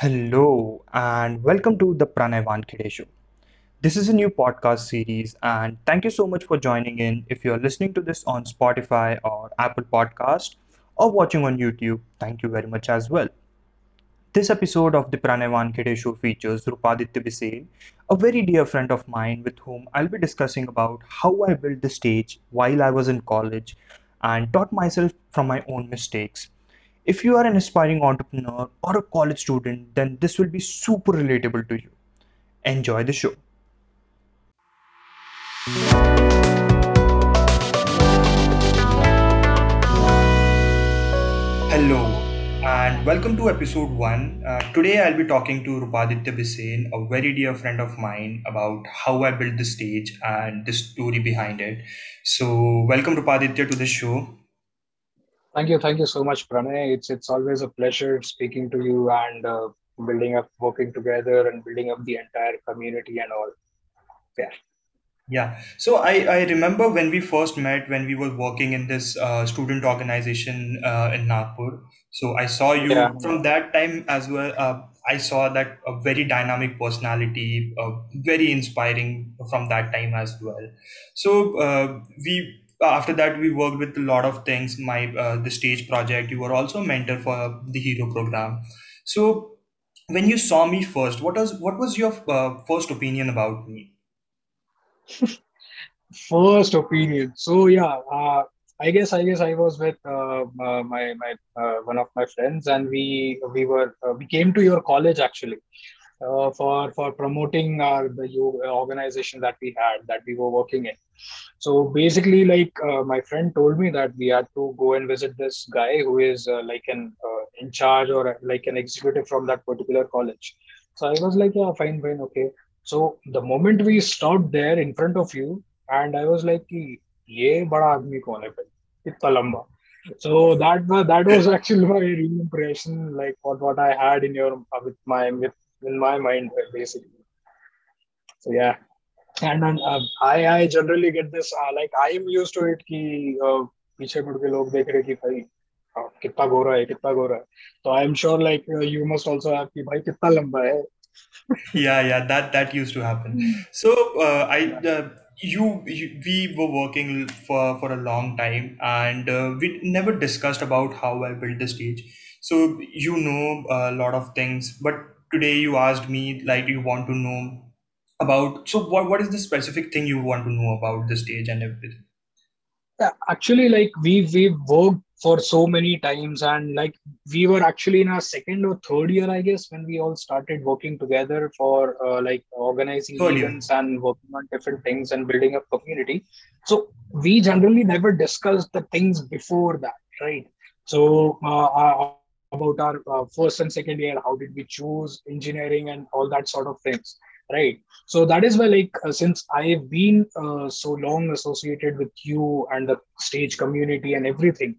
Hello, and welcome to the Pranay Wankhede Show. This is a new podcast series, and thank you so much for joining in. If you're listening to this on Spotify or Apple Podcast or watching on YouTube, thank you very much as well. This episode of the Pranay Wankhede Show features Rupaditya Bisen, a very dear friend of mine with whom I'll be discussing about how I built the stage while I was in college and taught myself from my own mistakes. If you are an aspiring entrepreneur or a college student, then this will be super relatable to you. Enjoy the show. Hello, and welcome to episode one. Uh, today, I'll be talking to Rupaditya Bisen, a very dear friend of mine, about how I built the stage and the story behind it. So, welcome, Rupaditya, to the show. Thank you, thank you so much, Pranay. It's it's always a pleasure speaking to you and uh, building up, working together, and building up the entire community and all. Yeah, Yeah, so I, I remember when we first met, when we were working in this uh, student organization uh, in Nagpur. So I saw yeah, you from that time as well. Uh, I saw that a very dynamic personality, uh, very inspiring from that time as well. So uh, we after that we worked with a lot of things. My uh, the stage project. You were also a mentor for the Hero program. So when you saw me first, what was what was your uh, first opinion about me? first opinion. So yeah, uh, I guess I guess I was with uh, uh, my my uh, one of my friends, and we we were we came to your college actually for for promoting our the organization that we had that we were working in. So basically, like uh, my friend told me that we had to go and visit this guy who is uh, like an uh, in charge or uh, like an executive from that particular college. So I was like, yeah, fine, fine, okay. So the moment we stopped there in front of you, and I was like, कि ये बड़ा आदमी कौन है भाई इतना लंबा so that was that was actually my real impression like what what I had in your uh, with my with in my mind basically so yeah and then uh, I I generally get this uh, like I am used to it कि uh, पीछे मुड़ के लोग देख रहे कि भाई uh, कितना गोरा है कितना गोरा है तो I am sure like you must also have कि भाई कितना लंबा है Yeah, yeah, that that used to happen. So uh, I uh, you, you we were working for for a long time, and uh, we never discussed about how I built the stage. So you know a lot of things, but today you asked me like you want to know about. So what what is the specific thing you want to know about the stage and everything? Yeah, actually, like we we worked for so many times, and like we were actually in our second or third year, I guess, when we all started working together for uh, like organizing Third year. events and working on different things and building a community. So we generally never discussed the things before that, right? So uh, uh, about our uh, first and second year, how did we choose engineering and all that sort of things, right? so that is why like uh, since i've been uh, so long associated with you and the stage community and everything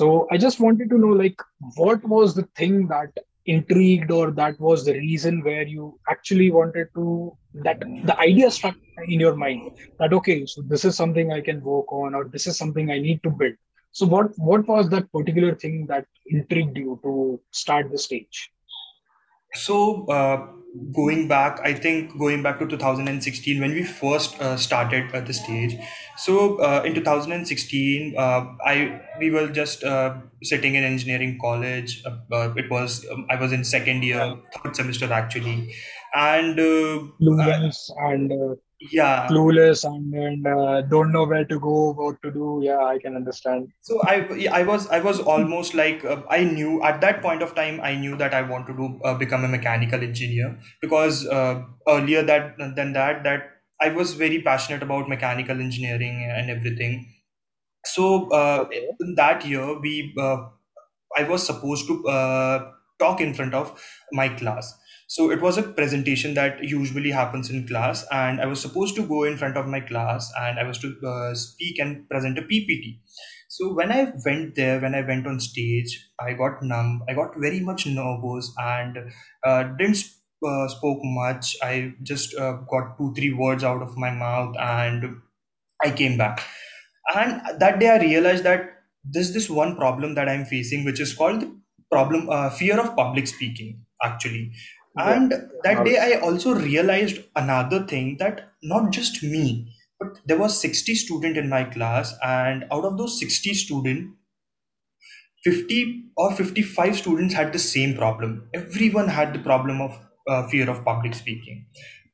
so i just wanted to know like what was the thing that intrigued or that was the reason where you actually wanted to that the idea struck in your mind that okay so this is something i can work on or this is something i need to build so what what was that particular thing that intrigued you to start the stage So, uh, going back, I think going back to 2016 when we first uh, started at the stage. So, uh, in 2016, uh, I we were just uh, sitting in engineering college. Uh, uh, it was um, I was in second year, third semester actually, and uh, and uh, yeah, clueless and, and uh, don't know where to go, what to do. Yeah, I can understand. So I I was I was almost like uh, I knew at that point of time I knew that I want to do uh, become a mechanical engineer because uh, earlier that than that that I was very passionate about mechanical engineering and everything. So uh, Okay. in that year we uh, I was supposed to uh, talk in front of my class. So it was a presentation that usually happens in class, and I was supposed to go in front of my class and I was to uh, speak and present a PPT. So when I went there, when I went on stage, I got numb. I got very much nervous and uh, didn't sp- uh, spoke much. I just uh, got two three words out of my mouth and I came back. And that day I realized that there's this one problem that I'm facing, which is called problem uh, fear of public speaking. actually. Yeah. And that day. I also realized another thing that not just me, but there was 60 student in my class, and out of those 60 student, 50 or 55 students had the same problem. Everyone had the problem of uh, fear of public speaking.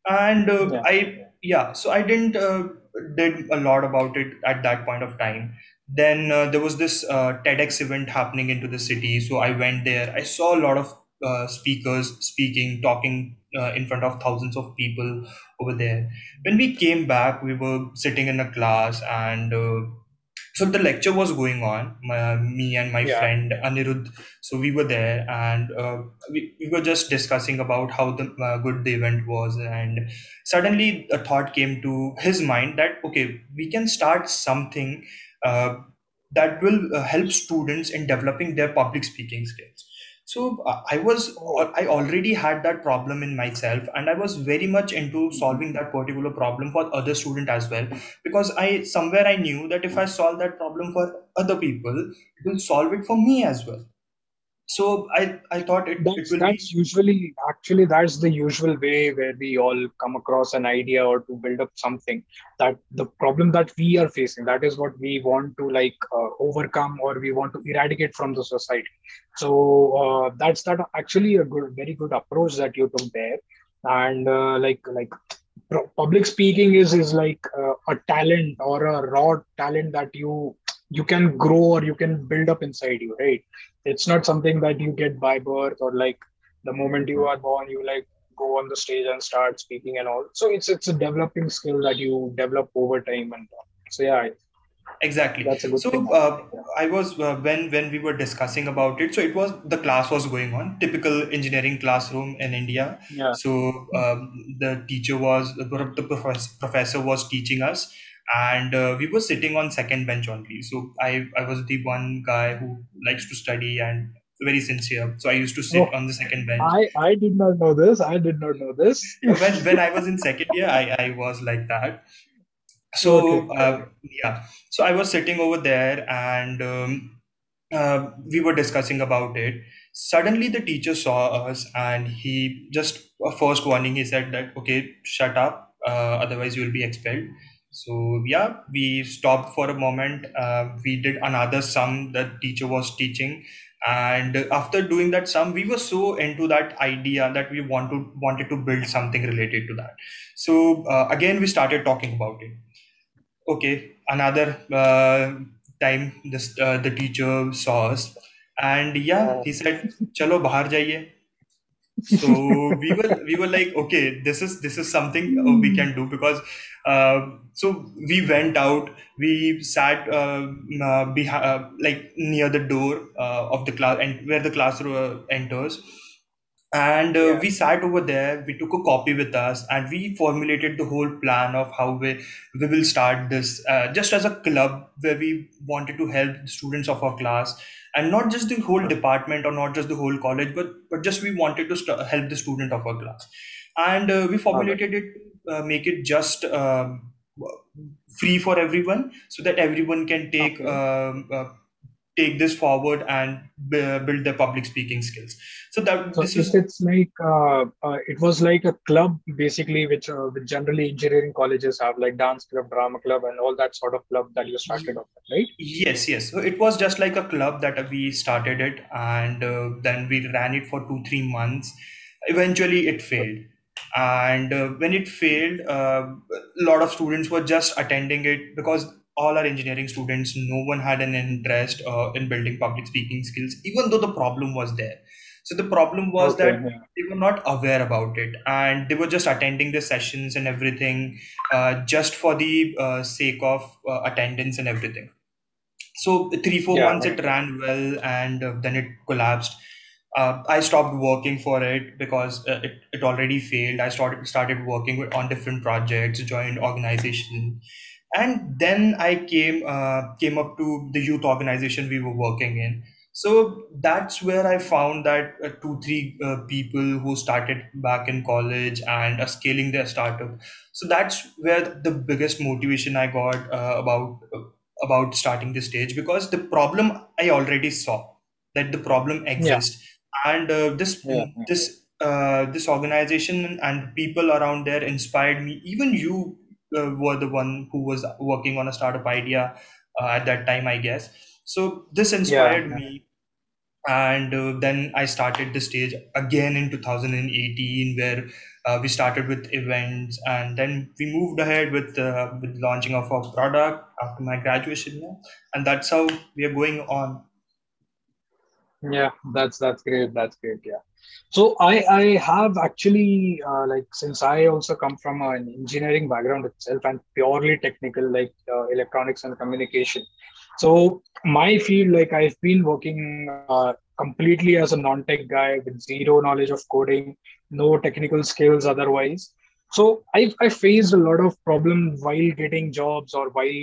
And uh, Yeah. I, yeah, so I didn't uh, did a lot about it at that point of time. Then uh, there was this uh, TEDx event happening into the city. So I went there. I saw a lot of uh, speakers speaking, talking uh, in front of thousands of people over there. When we came back, we were sitting in a class and uh, so the lecture was going on my, me and my Yeah. friend anirudh so we were there and uh, we, we were just discussing about how the uh, good the event was and suddenly a thought came to his mind that okay we can start something uh, that will uh, help students in developing their public speaking skills so uh, i was Oh. i already had that problem in myself and i was very much into solving that particular problem for other student as well because I somewhere I knew that if I solve that problem for other people, it will solve it for me as well. So I I thought it it That's be usually actually that's the usual way where we all come across an idea or to build up something that the problem that we are facing that is what we want to like uh, overcome or we want to eradicate from the society. So uh, that's that actually a good very good approach that you took there, and uh, like like public speaking is is like uh, a talent or a raw talent that you you can grow or you can build up inside you, right? it's not something that you get by birth or like the moment you are born you like go on the stage and start speaking and all so it's it's a developing skill that you develop over time and all. so yeah exactly. that's a good So thing uh, I was uh, when when we were discussing about it. So it was the class was going on, typical engineering classroom in India. yeah So um, the teacher was the professor was teaching us, and uh, we were sitting on second bench only. So I I was the one guy who likes to study and very sincere. So I used to sit oh on the second bench. i i did not know this i did not know this When when I was in second year, I I was like that. okay So uh, yeah, so I was sitting over there and um, uh, we were discussing about it. Suddenly, the teacher saw us and he just uh, first warning. He said that okay, shut up, uh, otherwise you will be expelled. So yeah, we stopped for a moment. Uh, we did another sum that teacher was teaching, and after doing that sum, we were so into that idea that we want to wanted to build something related to that. So uh, again, we started talking about it. Okay, another uh, time this uh, the teacher saw us, and yeah, he said, "Chalo bahar jaiye." So we were we were like, okay, this is this is something uh, we can do because uh, so we went out, we sat uh, uh, behind uh, like near the door uh, of the class and where the classroom enters and uh, yeah. we sat over there we took a copy with us and we formulated the whole plan of how we, we will start this uh, just as a club where we wanted to help the students of our class. And not just the whole department or not just the whole college but but just we wanted to st- help the student of our class. And uh, we all right formulated it uh, make it just um, free for everyone so that everyone can take okay. um, uh, take this forward and build their public speaking skills. So that So this is it's like uh, uh, it was like a club basically, which uh, which generally engineering colleges have, like dance club, drama club, and all that sort of club that you started off right? yes yes. So it was just like a club that we started it and uh, then we ran it for two three months. Eventually it failed. And uh, when it failed uh, a lot of students were just attending it because all our engineering students no one had an interest uh, in building public speaking skills even though the problem was there. So the problem was Okay, that yeah, they were not aware about it and they were just attending the sessions and everything uh, just for the uh, sake of uh, attendance and everything. So three four yeah, months it ran well and uh, then it collapsed. Uh, i stopped working for it because uh, it, it already failed. I started started working on different projects joined organization and then i came uh, came up to the youth organization we were working in. So that's where i found that uh, two three uh, people who started back in college and are scaling their startup. So that's where the biggest motivation i got uh, about about starting this stage because the problem I already saw that the problem Yeah, exists. And uh, this yeah, this uh, this organization and people around there inspired me. Even you uh, were the one who was working on a startup idea uh, at that time i guess so this yeah, inspired me and uh, then i started the stage again in 2018 where uh, we started with events and then we moved ahead with uh, with launching of our product after my graduation yeah. and that's how we are going on yeah. That's that's great. That's great. Yeah. So I I have actually uh, like since I also come from an engineering background itself and purely technical like uh, electronics and communication. So my field like I've been working uh, completely as a non-tech guy with zero knowledge of coding, no technical skills otherwise. So I I faced a lot of problems while getting jobs or while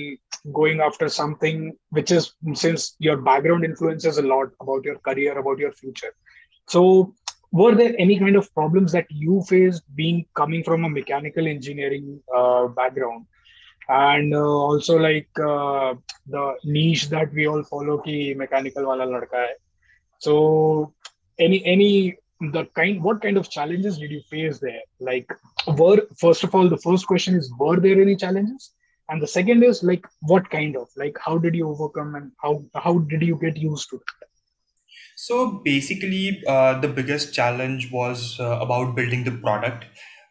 going after something which is since your background influences a lot about your career, about your future. So were there any kind of problems that you faced being coming from a mechanical engineering uh, background? And uh, also like uh, the niche that we all follow ki mechanical wala ladka hai. So any any the kind what kind of challenges did you face there? Like were first of all the first question is were there any challenges? And the second is like what kind of? Like how did you overcome and how how did you get used to it So basically, uh, the biggest challenge was uh, about building the product.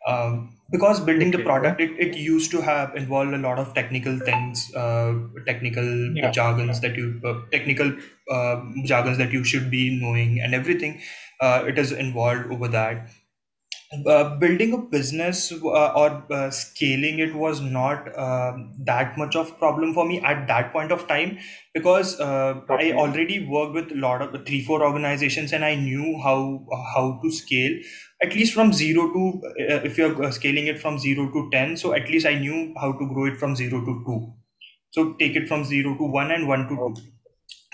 Um, because building the okay product, it, it used to have involved a lot of technical things, uh, technical yeah jargons that you, uh, technical uh, jargons that you should be knowing, and everything. Uh, it is involved over that uh, building a business uh, or uh, scaling it was not um that much of problem for me at that point of time because uh, I okay. already worked with a lot of three four organizations and I knew how how to scale at least from zero to uh, if you're uh, scaling it from zero to 10 so at least I knew how to grow it from zero to 2 so take it from 0 to 1 and 1 to 2 okay.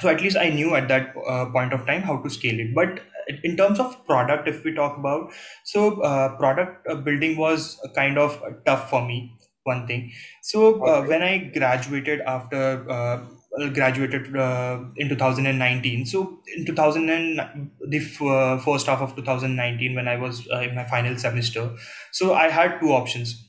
So at least i knew at that uh, point of time how to scale it. But in terms of product if we talk about so uh, product uh, building was kind of tough for me one thing. So uh, okay. when i graduated after uh, uh, graduated uh, in 2019 so in 2000 and the f- uh, first half of 2019 when i was uh, in my final semester so i had two options.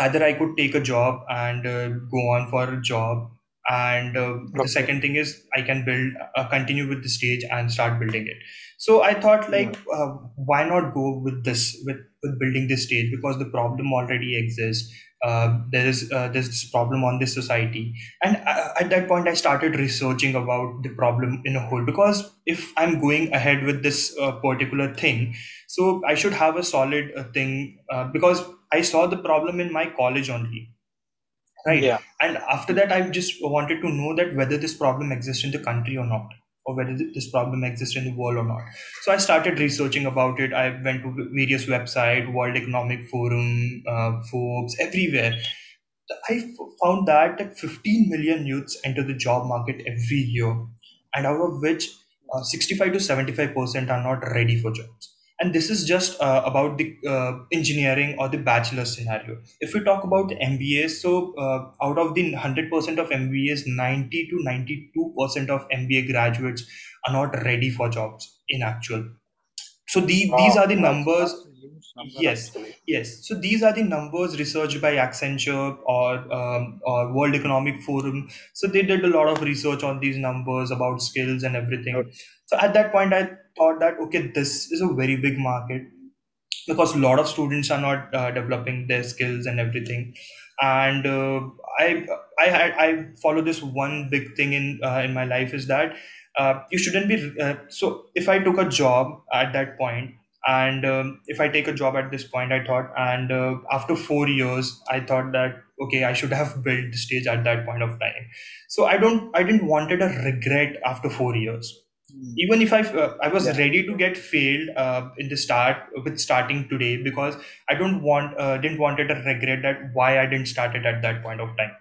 Either I could take a job and uh, go on for a job, and uh, the second thing is I can build, uh, continue with the stage and start building it. So I thought like, uh, why not go with this with with building this stage? Because the problem already exists. Uh, there is uh, there's this problem on this society, and uh, at that point I started researching about the problem in a whole. Because if I'm going ahead with this uh, particular thing, so I should have a solid uh, thing uh, because I saw the problem in my college only, right? yeah And after that, I just wanted to know that whether this problem exists in the country or not, or whether this problem exists in the world or not. So I started researching about it. I went to various websites, World Economic Forum, uh, Forbes, everywhere. i found that like 15 million youths enter the job market every year, and out of which uh, 65 to 75% are not ready for jobs. And this is just uh, about the uh, engineering or the bachelor scenario. If we talk about the MBAs, so uh, out of the 100% of MBAs, 90 to 92% of MBA graduates are not ready for jobs in actual. So the, these are the numbers that's a huge number Yes, actually yes. So these are the numbers researched by Accenture or um, or World Economic Forum. So they did a lot of research on these numbers about skills and everything. okay So at that point, I thought that okay, this is a very big market because a lot of students are not uh, developing their skills and everything and uh, i i had i follow this one big thing in uh, in my life is that uh, you shouldn't be uh, so if i took a job at that point and um, if i take a job at this point i thought and uh, after 4 years i thought that okay i should have built the stage at that point of time so i don't i didn't wanted a regret after 4 years. Even if I uh, I was yeah ready to get failed uh, in the start with starting today because I don't want uh, didn't wanted to regret that why I didn't start it at that point of time.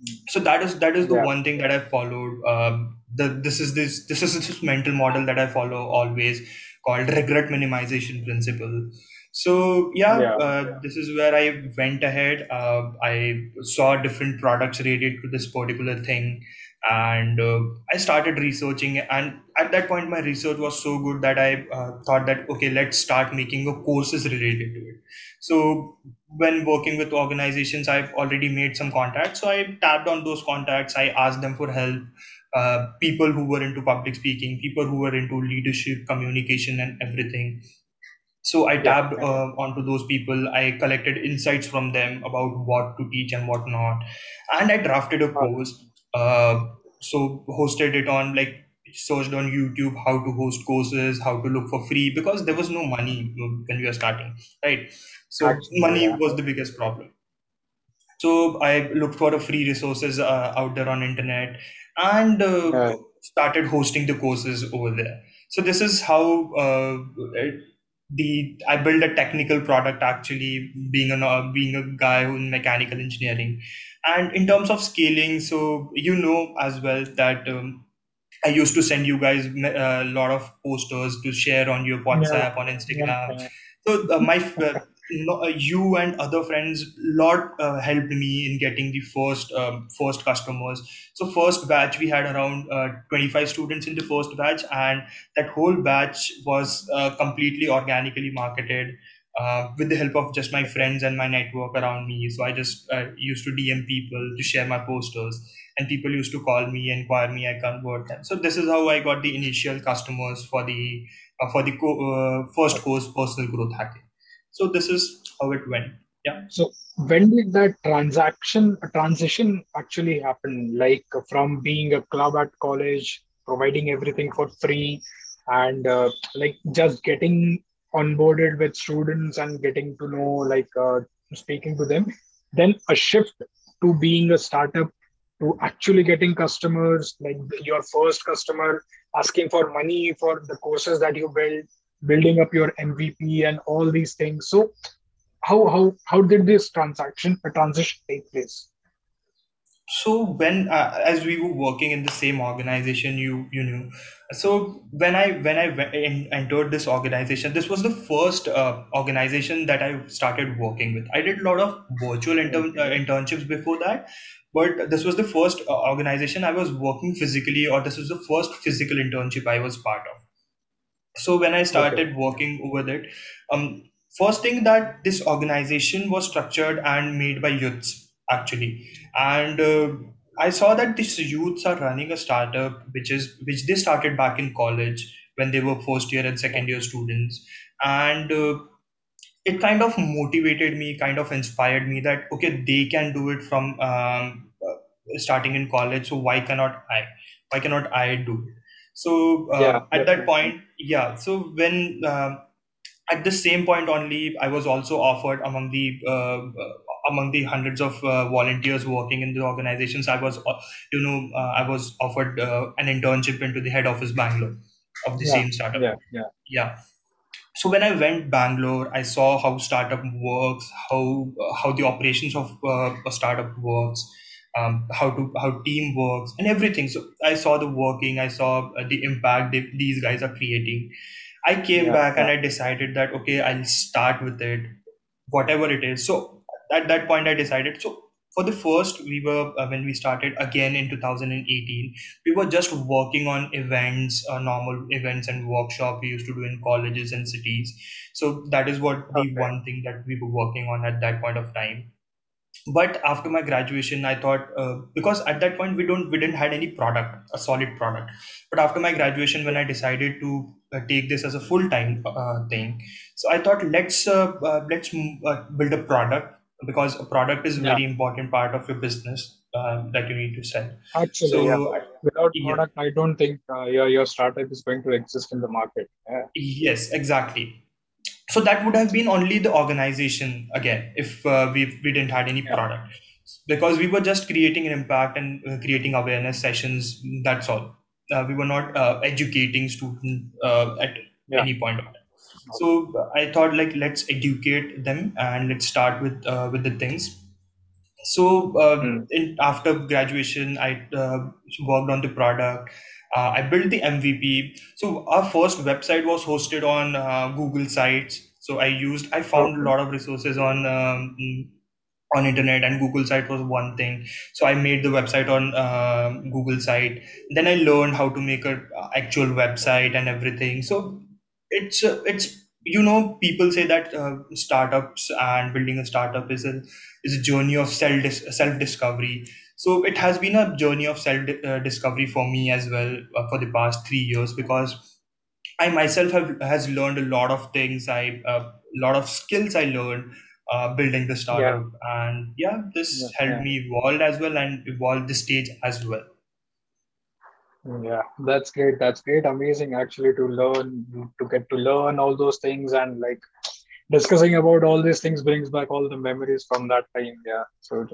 Hmm. So that is that is the yeah one thing that I followed. Um, the this is this this is this mental model that I follow always called regret minimization principle. So yeah, yeah uh, this is where I went ahead. Uh, I saw different products related to this particular thing and uh, i started researching and at that point my research was so good that i uh, thought that okay let's start making a courses related to it. So when working with organizations i've already made some contacts. So i tapped on those contacts. I asked them for help. Uh, people who were into public speaking people who were into leadership communication and everything. So I tapped uh, onto those people. I collected insights from them about what to teach and what not, and I drafted a course. Uh, so hosted it on like searched on YouTube how to host courses, how to look for free because there was no money when we were starting, right? So actually, money yeah, was the biggest problem. So I looked for a free resources uh, out there on internet and uh, yeah, started hosting the courses over there. So this is how uh, it- the I build a technical product actually being a uh, being a guy who in mechanical engineering. And in terms of scaling, so you know as well that um, I used to send you guys a lot of posters to share on your yeah, WhatsApp on Instagram. Yeah, so uh, my uh, uh, you and other friends lot uh, helped me in getting the first um, first customers. So first batch we had around uh, 25 students in the first batch, and that whole batch was uh, completely organically marketed. Uh, with the help of just my friends and my network around me, so I just uh, used to DM people to share my posters, and people used to call me, inquire me, I convert them. So this is how I got the initial customers for the uh, for the co- uh, first course personal growth hacking so this is how it went yeah So when did that transaction transition actually happen? Like from being a club at college, providing everything for free, and uh, like just getting onboarded with students and getting to know, like uh, speaking to them, then a shift to being a startup to actually getting customers, like your first customer asking for money for the courses that you build, building up your MVP and all these things. So how how how did this transaction a transition take place? so when uh, as we were working in the same organization you you knew so when i when i entered this organization this was the first uh, organization that i started working with i did a lot of virtual intern, uh, internships before that but this was the first uh, organization i was working physically or this was the first physical internship i was part of so when i Okay. started working with it um first thing that this organization was structured and made by youths actually and uh, i saw that these youths are running a startup which is which they started back in college when they were first year and second year students and uh, it kind of motivated me kind of inspired me that okay they can do it from um, uh, starting in college so why cannot i why cannot i do it so Yeah. uh, at that point yeah so when um, at the same point only i was also offered among the uh, uh, among the hundreds of uh, volunteers working in the organizations i was uh, you know uh, i was offered uh, an internship into the head office bangalore of the Yeah. same startup Yeah. Yeah. yeah so when I went Bangalore, I saw how startup works, how how the operations of uh, a startup works, um, how to how team works, and everything. So I saw the working, I saw uh, the impact they, these guys are creating. I came Yeah. back and I decided that okay, I'll start with it, whatever it is. So at that point, I decided. So for the first, we were uh, when we started again in 2018, we were just working on events, uh, normal events and workshop we used to do in colleges and cities. So that is what the one thing that we were working on at that point of time but after my graduation i thought uh, because at that point we don't we didn't had any product a solid product but after my graduation when i decided to uh, take this as a full time uh, thing so i thought let's uh, uh, let's mm, uh, build a product because a product is a Yeah. very important part of your business uh, that you need to sell Actually, yeah. so Without yeah product, I don't think uh, your your startup is going to exist in the market. Yeah. yes exactly so that would have been only the organization again if uh, we we didn't had any Yeah. product because we were just creating an impact and uh, creating awareness sessions that's all uh, we were not uh, educating students uh, at Yeah. any point of time so i thought like let's educate them and let's start with uh, with the things so Mm. in, after graduation i uh, worked on the product uh, i built the mvp so our first website was hosted on uh, google sites. So i used i found a lot of resources on um, on internet and google site was one thing. So i made the website on uh, google site. Then i learned how to make a uh, actual website and everything. So it's uh, it's you know people say that uh, startups and building a startup is a is a journey of self self discovery so it has been a journey of self uh, discovery for me as well uh, for the past 3 years because I myself have has learned a lot of things. I a uh, lot of skills I learned uh, building the yeah startup, and yeah, yeah this helped yeah me evolve as well and evolve the stage as well. Yeah, that's great. That's great. Amazing actually to learn, to get to learn all those things and like discussing about all these things brings back all the memories from that time. Yeah. So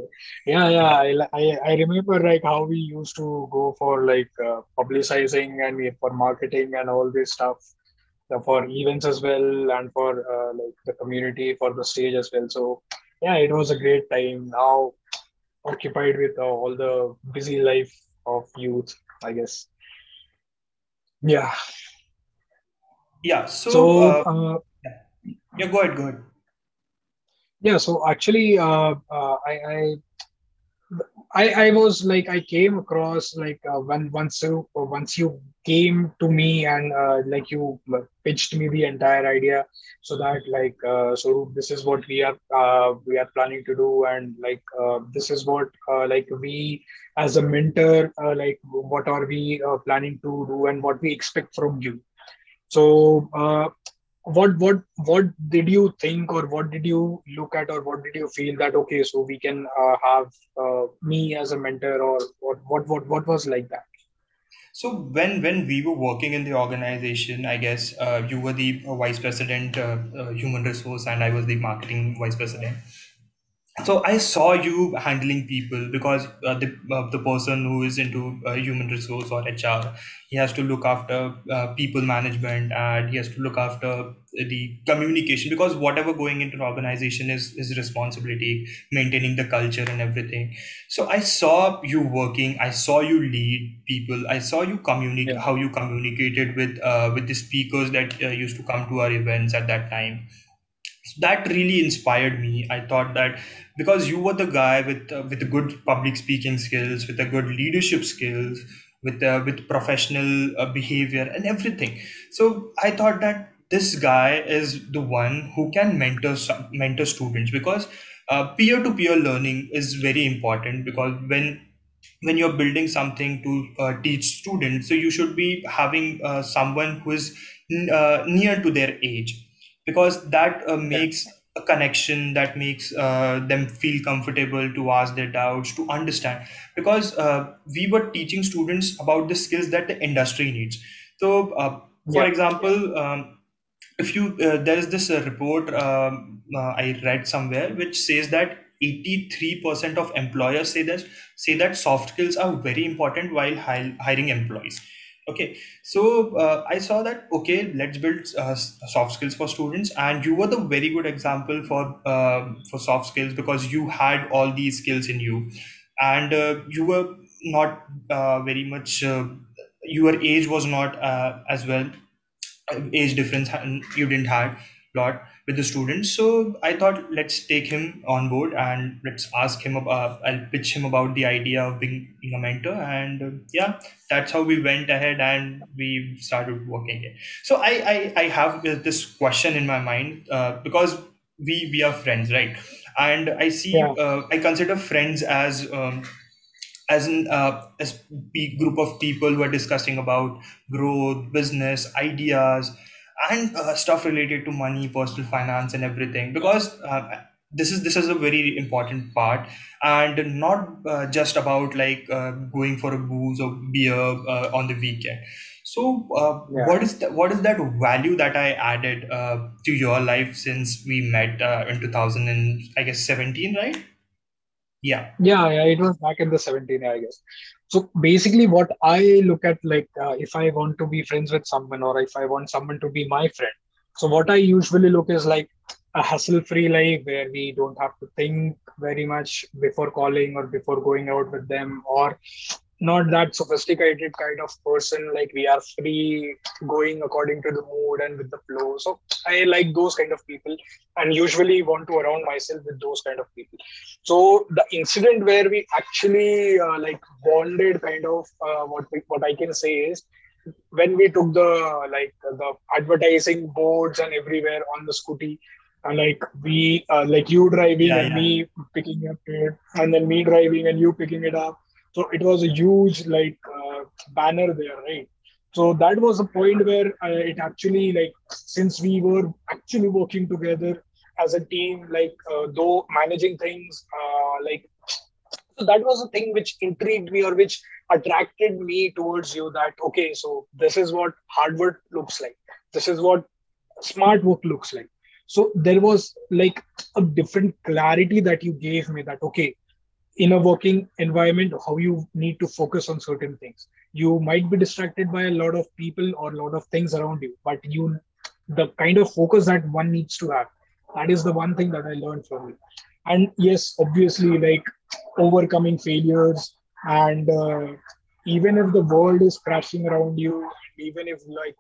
yeah, yeah. I, I, I remember like how we used to go for like uh, publicizing and for marketing and all this stuff uh, for events as well and for uh, like the community for the stage as well. So yeah, it was a great time. Now occupied with uh, all the busy life of youth, I guess. Yeah. Yeah. So So uh, uh, yeah. Go ahead. Go ahead. yeah. So actually, uh, uh, I, I I I was like I came across like uh, when once you once you came to me and uh, like you pitched me the entire idea so that like uh, so this is what we are uh, we are planning to do and like uh, this is what uh, like we as a mentor uh, like what are we uh, planning to do and what we expect from you so uh, what what what did you think or what did you look at or what did you feel that okay so we can uh, have uh, me as a mentor or what what what what was like that So when when we were working in the organization, I guess uh, you were the vice president, uh, uh, human resource, and I was the marketing vice president. So I saw you handling people because uh, the uh, the person who is into uh, human resource or HR, he has to look after uh, people management and he has to look after the communication because whatever going into an organization is his responsibility, maintaining the culture and everything. So I saw you working, I saw you lead people, I saw you communicate yeah how you communicated with uh, with the speakers that uh, used to come to our events at that time that really inspired me. I thought that because you were the guy with uh, with good public speaking skills with a good leadership skills with uh, with professional uh, behavior and everything. So i thought that this guy is the one who can mentor mentor students because peer to peer learning is very important because when when you're building something to uh, teach students so you should be having uh, someone who is n- uh, near to their age because that uh, makes a connection that makes uh, them feel comfortable to ask their doubts to understand. Because uh, we were teaching students about the skills that the industry needs. So uh, for yeah. example um, if you uh, there is this uh, report um, uh, I read somewhere which says that 83% of employers say that say that soft skills are very important while hi- hiring employees. Okay, so uh, I saw that okay, let's build uh, soft skills for students, and you were the very good example for uh, for soft skills because you had all these skills in you, and uh, you were not uh, very much. Uh, your age was not uh, as well age difference and you didn't had lot with the students. So i thought let's take him on board and let's ask him about i'll pitch him about the idea of being, being a mentor. And uh, yeah that's how we went ahead and we started working it so i i, I have this question in my mind uh, because we we are friends right? And i see yeah. uh, i consider friends as um, as an uh, as group of people who are discussing about growth, business, ideas, and uh, stuff related to money, personal finance, and everything. Because uh, this is this is a very important part, and not uh, just about like uh, going for a booze or beer uh, on the weekend. So, uh, yeah what is that? What is that value that I added uh, to your life since we met uh, in 2000 and I guess 17, right? Yeah. yeah yeah it was back in the 17 i guess so basically what i look at like uh, if i want to be friends with someone or if i want someone to be my friend. So what i usually look is like a hassle free life where we don't have to think very much before calling or before going out with them or not that sophisticated kind of person like we are free going according to the mood and with the flow so i like those kind of people and usually want to around myself with those kind of people so the incident where we actually uh, like bonded kind of uh, what we, what i can say is when we took the like the advertising boards and everywhere on the scooty and like we uh, like you driving Yeah, and yeah. me picking up it and then me driving and you picking it up so it was a huge like uh, banner there right? So that was a point where uh, it actually like since we were actually working together as a team like uh, though managing things uh, like so that was a thing which intrigued me or which attracted me towards you that okay so this is what hard work looks like. This is what smart work looks like. So there was like a different clarity that you gave me that okay in a working environment how you need to focus on certain things. You might be distracted by a lot of people or a lot of things around you but you the kind of focus that one needs to have that is the one thing that i learned from you and yes obviously like overcoming failures and uh, even if the world is crashing around you even if like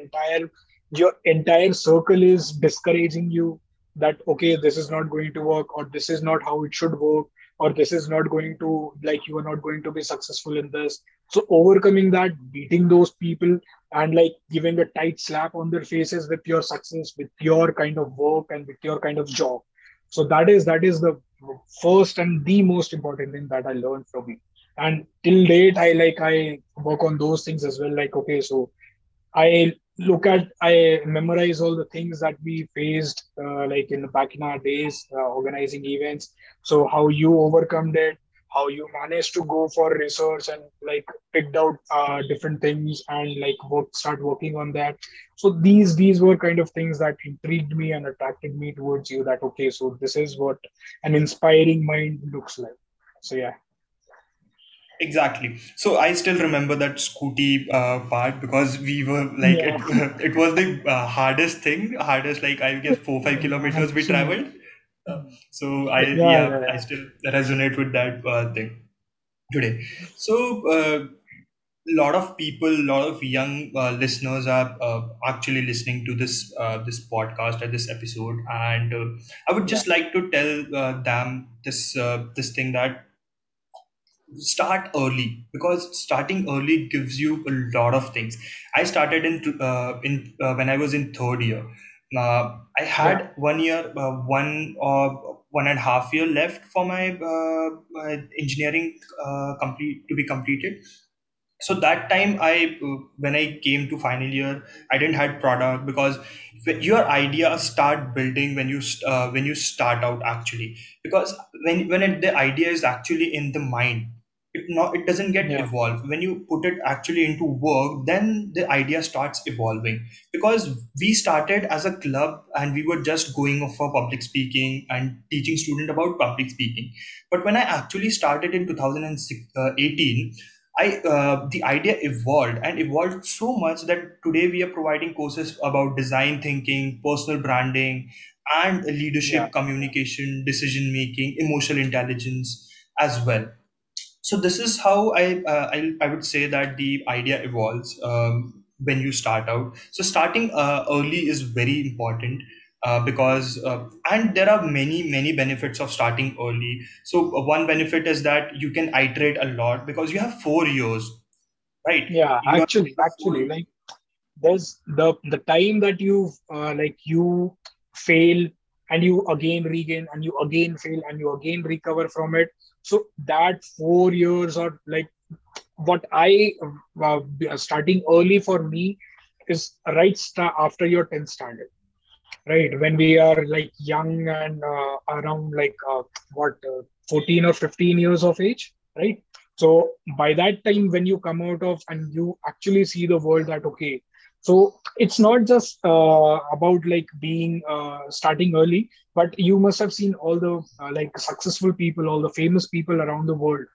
entire your entire circle is discouraging you that okay this is not going to work or this is not how it should work or this is not going to like you are not going to be successful in this. So overcoming that beating those people and like giving a tight slap on their faces with your success with your kind of work and with your kind of job. So that is that is the first and the most important thing that i learned from you and till date i like i work on those things as well like okay so I look at, I memorize all the things that we faced, uh, like in the back in our days, uh, organizing events. So how you overcome that, how you managed to go for research and like picked out uh, different things and like work, start working on that. So these these were kind of things that intrigued me and attracted me towards you. That okay, so this is what an inspiring mind looks like. So yeah, Exactly. So I still remember that scooty uh, part because we were like it. yeah, It was the uh, hardest thing, hardest like I guess four five kilometers we traveled. Uh, so I yeah, yeah yeah, I still resonate with that uh, thing today. So uh, lot of people, a lot of young uh, listeners are uh, actually listening to this uh, this podcast or this episode, and uh, I would just like to tell uh, them this uh, this thing that start early because starting early gives you a lot of things. I started in uh, in uh, when i was in third year. Uh, i yeah, had one year uh, one or one and a half year left for my, uh, my engineering uh, complete to be completed. So that time i uh, when i came to final year i didn't had product because your idea start building when you uh, when you start out actually. Because when when it, the idea is actually in the mind it not it doesn't get yeah, evolved. When you put it actually into work then the idea starts evolving. Because we started as a club and we were just going for public speaking and teaching student about public speaking. But when i actually started in 2018 I uh, the idea evolved and evolved so much that today we are providing courses about design thinking, personal branding, and yeah, leadership, communication, decision making, emotional intelligence as well. So this is how I uh, I, I would say that the idea evolves um, when you start out. So starting uh, early is very important. Uh, because uh, and there are many many benefits of starting early so uh, one benefit is that you can iterate a lot because you have four years, right? yeah. You Actually, actually, like there's the the time that you uh, like you fail and you again regain and you again fail and you again recover from it so that four years or like what i uh, starting early for me is right sta- after your 10th standard right? When we are like young and uh, around like uh, what uh, 14 or 15 years of age right? So by that time when you come out of and you actually see the world that okay so it's not just uh, about like being uh, starting early but you must have seen all the uh, like successful people all the famous people around the world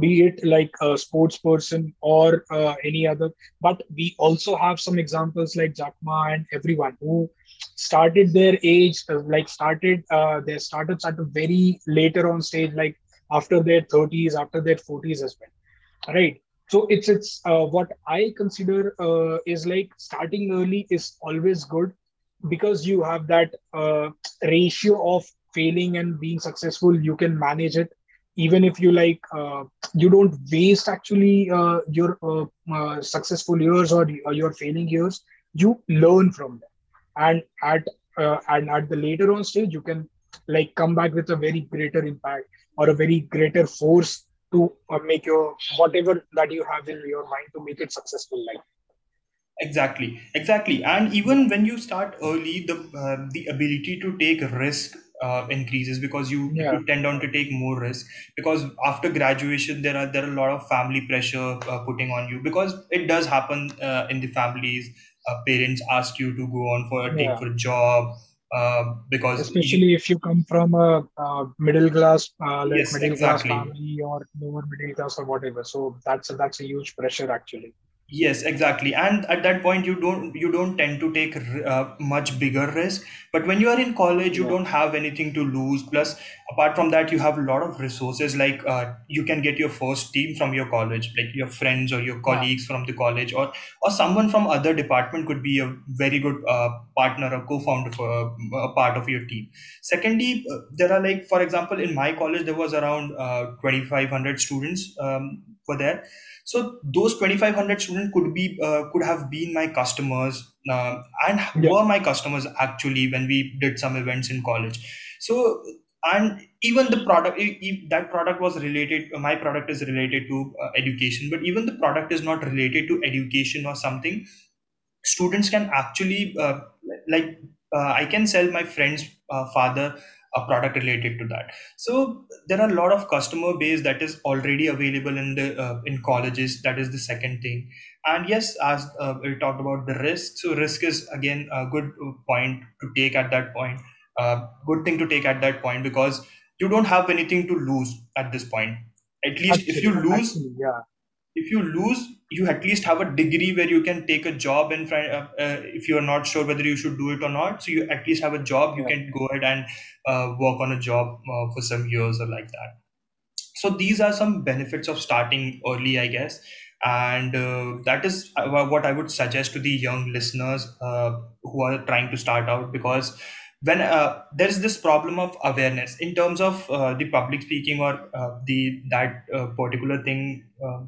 be it like a sports person or uh, any other. But we also have some examples like Jack Ma and everyone who started their age, uh, like started uh, their startups at a very later on stage, like after their 30s, after their 40s as well. right so it's it's uh, what i consider uh, is like starting early is always good because you have that uh, ratio of failing and being successful. You can manage it. Even if you like uh, you don't waste actually uh, your uh, successful years or your failing years. You learn from them. And at and at the later on stage you can like come back with a very greater impact or a very greater force to uh, make your whatever that you have in your mind to make it successful like Exactly, exactly. And even when you start early, the uh, the ability to take risk uh, increases because you yeah you tend on to take more risk because after graduation there are there are a lot of family pressure uh, putting on you because it does happen uh, in the families. Uh, parents ask you to go on for a take yeah for a job uh, because especially if you come from a, uh middle class uh, like yes, middle class family or lower middle class or whatever. So that's a, that's a huge pressure actually Yes, exactly. And at that point, you don't you don't tend to take uh, much bigger risk. But when you are in college, you yeah don't have anything to lose. Plus, apart from that, you have a lot of resources. Like uh, you can get your first team from your college, like your friends or your yeah colleagues from the college, or or someone from other department could be a very good uh, partner or co-founder for uh, a part of your team. Secondly, uh, there are like for example, in my college, there was around uh, 2,500 students um, were there. So those 2500 students could be uh, could have been my customers uh, and yeah. were my customers actually when we did some events in college. So and even the product if, if that product was related my product is related to uh, education but even the product is not related to education or something. Students can actually uh, like uh, i can sell my friend's uh, father a product related to that. So there are a lot of customer base that is already available in the uh, in colleges. That is the second thing. And yes as uh, we talked about the risk. So risk is again a good uh, point to take at that point. Uh, good thing to take at that point because you don't have anything to lose at this point. At least if you lose actually yeah if you lose you at least have a degree where you can take a job front uh, uh, if you are not sure whether you should do it or not. So you at least have a job. You can go ahead and uh, work on a job uh, for some years or like that. So these are some benefits of starting early i guess. And uh, that is uh, what i would suggest to the young listeners uh, who are trying to start out. Because when uh, there is this problem of awareness in terms of uh, the public speaking or uh, the that uh, particular thing uh,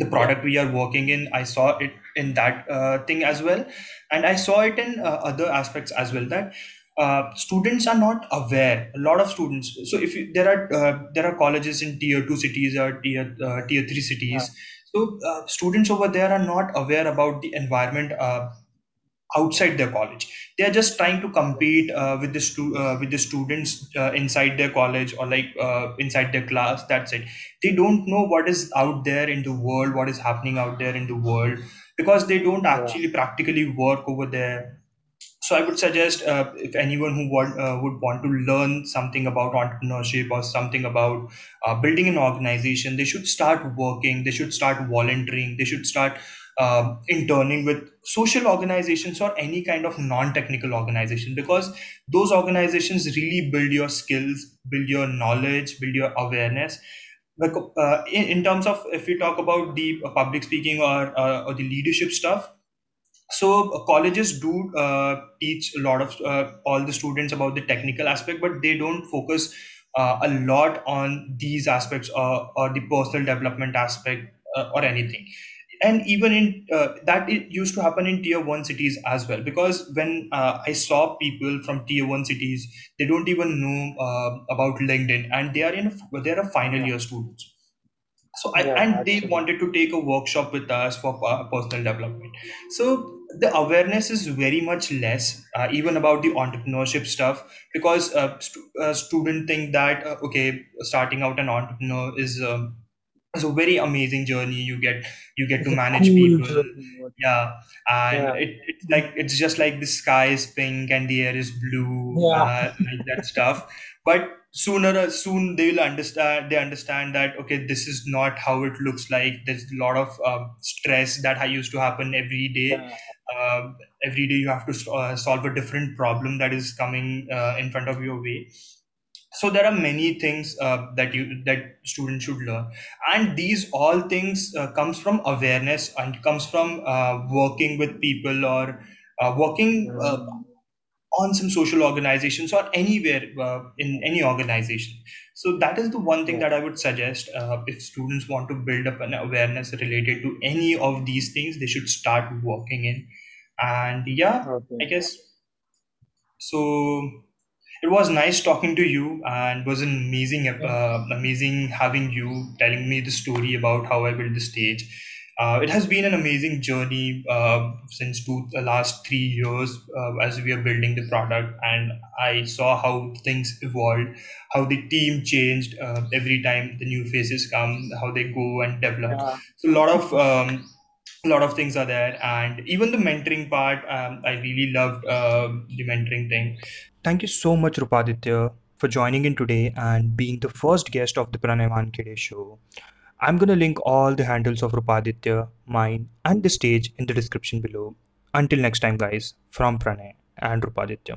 the product we are working in i saw it in that uh, thing as well. And i saw it in uh, other aspects as well that uh, students are not aware a lot of students. So if you, there are uh, there are colleges in tier 2 cities or tier uh, tier 3 yeah. Cities so uh, students over there are not aware about the environment uh, outside their college. They are just trying to compete uh, with the stu- uh, with the students uh, inside their college or like uh, inside their class that's it. They don't know what is out there in the world what is happening out there in the world because they don't yeah. actually practically work over there. So I would suggest uh, if anyone who want, uh, would want to learn something about entrepreneurship or something about uh, building an organization, they should start working, they should start volunteering, they should start um, interning with social organizations or any kind of non-technical organization because those organizations really build your skills, build your knowledge, build your awareness. Like, uh, in, in terms of if we talk about the uh, public speaking or, uh, or the leadership stuff, so uh, colleges do uh, teach a lot of uh, all the students about the technical aspect but they don't focus uh, a lot on these aspects or, or the personal development aspect uh, or anything and even in uh, that it used to happen in tier 1 cities as well. Because when uh, i saw people from tier 1 cities they don't even know uh, about linkedin. And they are in they're a final yeah. year students. So I, yeah and they wanted to take a workshop with us for uh, personal development. So the awareness is very much less uh, even about the entrepreneurship stuff. Because uh, stu- uh, student think that uh, okay starting out an entrepreneur is um, is a very amazing journey you get you get to it's a manage cool people. journey yeah and yeah. it, it's like it's just like the sky is pink and the air is blue yeah. uh, like that stuff. But sooner or soon they will understand they understand that okay this is not how it looks like. There's a lot of um, stress that I used to happen every day. Yeah. Uh, every day you have to uh, solve a different problem that is coming uh, in front of your way so there are many things uh, that you that students should learn. And these all things uh, comes from awareness and comes from uh, working with people or uh, working uh, on some social organizations or anywhere uh, in any organization. So that is the one thing that i would suggest uh, if students want to build up an awareness related to any of these things they should start working in. And yeah Okay. i guess so it was nice talking to you and was an amazing uh, amazing having you telling me the story about how I built the stage. Uh, it has been an amazing journey uh, since two, the last three years uh, as we are building the product, and I saw how things evolved, how the team changed uh, every time the new faces come, how they go and develop. Yeah. So a lot of um, a lot of things are there, and even the mentoring part, um, I really loved uh, the mentoring thing. Thank you so much, Rupaditya, for joining in today and being the first guest of the Pranay Wankhede show. I'm to link all the handles of Rupaditya, mine, and the stage in the description below. Until next time, guys, from Pranay and Rupaditya.